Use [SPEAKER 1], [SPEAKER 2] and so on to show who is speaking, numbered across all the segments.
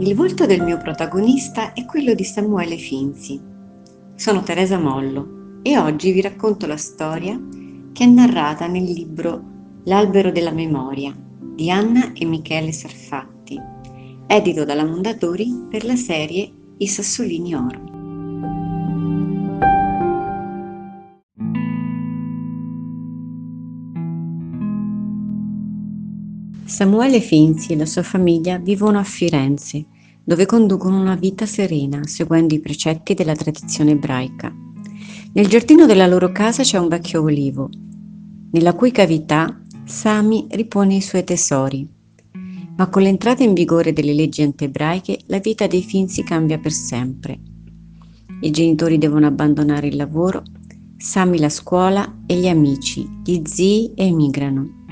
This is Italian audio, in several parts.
[SPEAKER 1] Il volto del mio protagonista è quello di Samuele Finzi. Sono Teresa Mollo e oggi vi racconto la storia che è narrata nel libro L'albero della memoria di Anna e Michele Sarfatti, edito dalla Mondadori per la serie I Sassolini Oro. Samuele Finzi e la sua famiglia vivono a Firenze, dove conducono una vita serena, seguendo i precetti della tradizione ebraica. Nel giardino della loro casa c'è un vecchio olivo, nella cui cavità Sami ripone i suoi tesori. Ma con l'entrata in vigore delle leggi antiebraiche, la vita dei Finzi cambia per sempre. I genitori devono abbandonare il lavoro, Sami la scuola e gli amici, gli zii emigrano.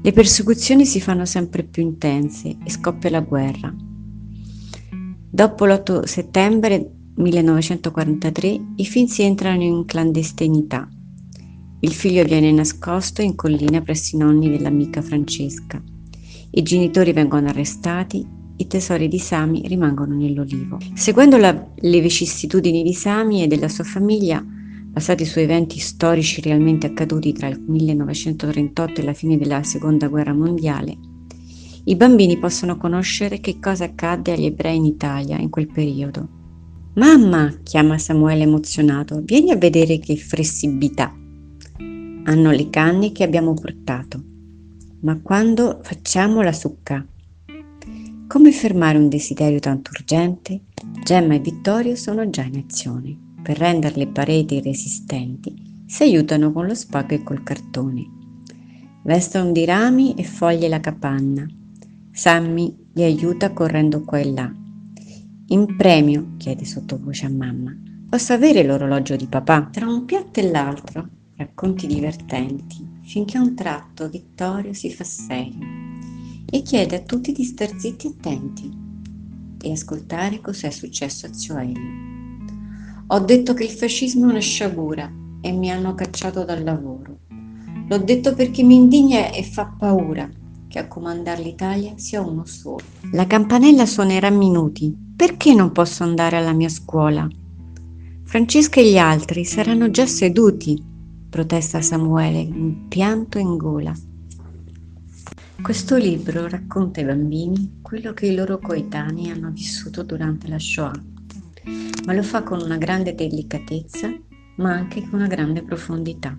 [SPEAKER 1] Le persecuzioni si fanno sempre più intense e scoppia la guerra. Dopo l'8 settembre 1943 i Finzi entrano in clandestinità. Il figlio viene nascosto in collina presso i nonni dell'amica Francesca. I genitori vengono arrestati, i tesori di Sami rimangono nell'olivo. Seguendo la, le vicissitudini di Sami e della sua famiglia, basati su eventi storici realmente accaduti tra il 1938 e la fine della Seconda Guerra Mondiale, i bambini possono conoscere che cosa accadde agli ebrei in Italia in quel periodo. Mamma, chiama Samuele emozionato, vieni a vedere che flessibilità. Hanno le canne che abbiamo portato. Ma quando facciamo la succa? Come fermare un desiderio tanto urgente? Gemma e Vittorio sono già in azione per rendere le pareti resistenti, si aiutano con lo spago e col cartone. Vestono di rami e foglie la capanna. Sammy li aiuta correndo qua e là. In premio, chiede sottovoce a mamma, posso avere l'orologio di papà? Tra un piatto e l'altro, racconti divertenti, finché a un tratto Vittorio si fa serio e chiede a tutti di star zitti e attenti e ascoltare cos'è successo a zio Elio. Ho detto che il fascismo è una sciagura e mi hanno cacciato dal lavoro. L'ho detto perché mi indigna e fa paura che a comandare l'Italia sia uno solo. La campanella suonerà minuti. Perché non posso andare alla mia scuola? Francesca e gli altri saranno già seduti, protesta Samuele, in pianto in gola. Questo libro racconta ai bambini quello che i loro coetanei hanno vissuto durante la Shoah ma lo fa con una grande delicatezza, ma anche con una grande profondità.